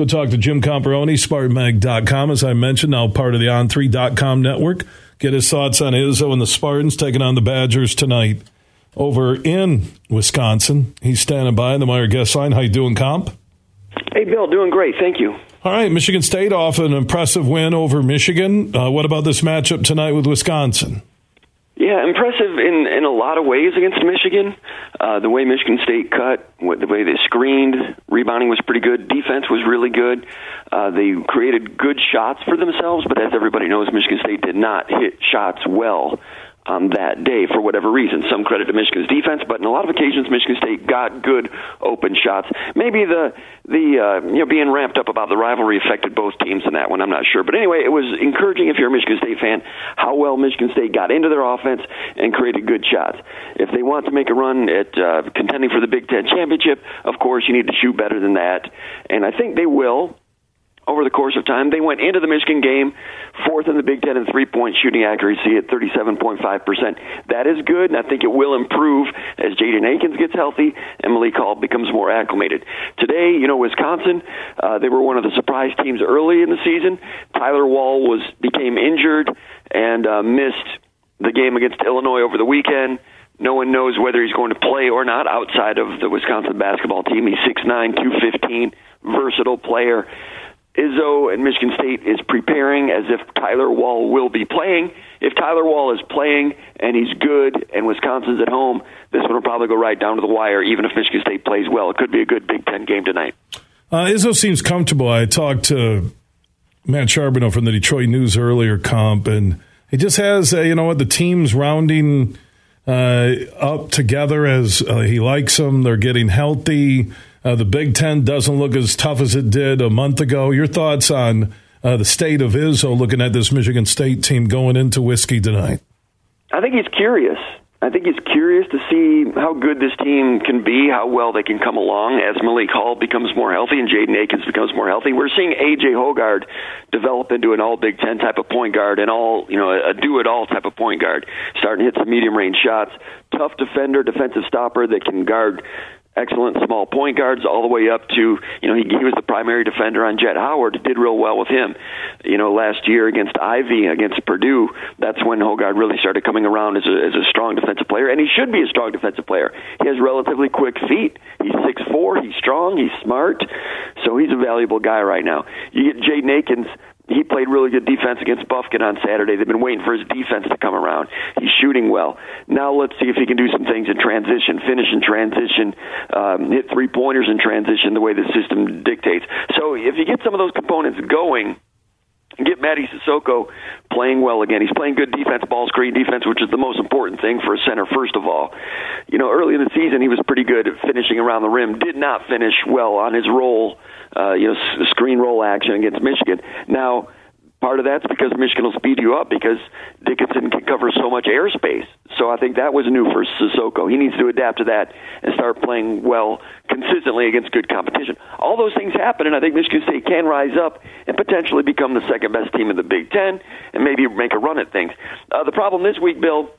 go talk to Jim Comparoni, SpartanMag.com, as I mentioned, now part of the On3.com network. Get his thoughts on Izzo and the Spartans taking on the Badgers tonight over in Wisconsin. He's standing by the Meyer guest line. How you doing, Comp? Hey, Bill, doing great. Thank you. All right, Michigan State off an impressive win over Michigan. Uh, what about this matchup tonight with Wisconsin? Yeah, impressive in in a lot of ways against Michigan. Uh, the way Michigan State cut, the way they screened, rebounding was pretty good. Defense was really good. Uh, they created good shots for themselves, but as everybody knows, Michigan State did not hit shots well on that day for whatever reason. Some credit to Michigan's defense, but in a lot of occasions, Michigan State got good open shots. Maybe the the uh, you know being ramped up about the rivalry affected both teams in that one. I'm not sure, but anyway, it was encouraging if you're a Michigan State fan how well Michigan State got into their offense and created good shots. If they want to make a run at uh, contending for the Big Ten championship, of course you need to shoot better than that, and I think they will over the course of time. They went into the Michigan game fourth in the Big Ten in three point shooting accuracy at 37.5%. That is good, and I think it will improve as Jaden Akins gets healthy and Malik Hall becomes more acclimated. Today, you know, Wisconsin, uh, they were one of the surprise teams early in the season. Tyler Wahl was became injured and uh, missed the game against Illinois over the weekend. No one knows whether he's going to play or not outside of the Wisconsin basketball team. He's 6'9", 215, versatile player. Izzo and Michigan State is preparing as if Tyler Wahl will be playing. If Tyler Wahl is playing and he's good and Wisconsin's at home, this one will probably go right down to the wire, even if Michigan State plays well. It could be a good Big Ten game tonight. Uh, Izzo seems comfortable. I talked to Matt Charboneau from the Detroit News earlier, comp, and he just has, uh, you know what, the team's rounding uh, up together as uh, he likes them. They're getting healthy. Uh, the Big Ten doesn't look as tough as it did a month ago. Your thoughts on uh, the state of Izzo looking at this Michigan State team going into whiskey tonight? I think he's curious. I think he's curious to see how good this team can be, how well they can come along as Malik Hall becomes more healthy and Jaden Akins becomes more healthy. We're seeing AJ Hoggard develop into an all Big Ten type of point guard and all, you know, a do it all type of point guard, starting to hit some medium range shots. Tough defender, defensive stopper that can guard excellent small point guards all the way up to you know he, he was the primary defender on Jett Howard did real well with him you know last year against Ivey against Purdue. That's when Hoggard really started coming around as a, as a strong defensive player and he should be a strong defensive player. He has relatively quick feet. He's six four he's strong he's smart so he's a valuable guy right now. You get Jaden Akins he played really good defense against Bufkin on Saturday. They've been waiting for his defense to come around. He's shooting well. Now let's see if he can do some things in transition, finish in transition, um, hit three pointers in transition the way the system dictates. So if you get some of those components going, get Mady Sissoko playing well again. He's playing good defense, ball screen defense, which is the most important thing for a center, first of all. You know, early in the season, he was pretty good at finishing around the rim, did not finish well on his roll uh, you know, screen roll action against Michigan. Now, part of that's because Michigan will speed you up because Dickinson can cover so much airspace. So I think that was new for Sissoko. He needs to adapt to that and start playing well consistently against good competition. All those things happen, and I think Michigan State can rise up and potentially become the second best team in the Big Ten and maybe make a run at things. Uh, the problem this week, Bill,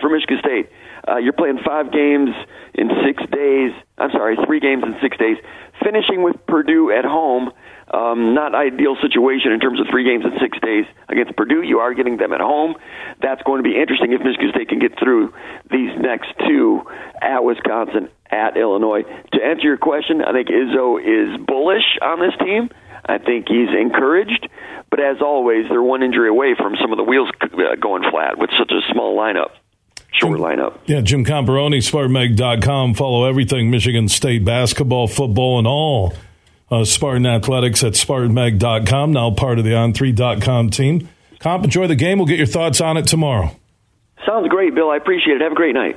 for Michigan State, uh, you're playing five games in six days. I'm sorry, three games in six days finishing with Purdue at home. Um, not ideal situation in terms of three games in six days against Purdue. You are getting them at home. That's going to be interesting if Michigan State can get through these next two at Wisconsin, at Illinois. To answer your question, I think Izzo is bullish on this team. I think he's encouraged, but as always, they're one injury away from some of the wheels uh, going flat with such a small lineup short lineup. Yeah, Jim Comparoni, SpartanMag.com. Follow everything Michigan State basketball, football, and all uh, Spartan Athletics at SpartanMag.com, now part of the On3.com team. Comp, enjoy the game. We'll get your thoughts on it tomorrow. Sounds great, Bill. I appreciate it. Have a great night.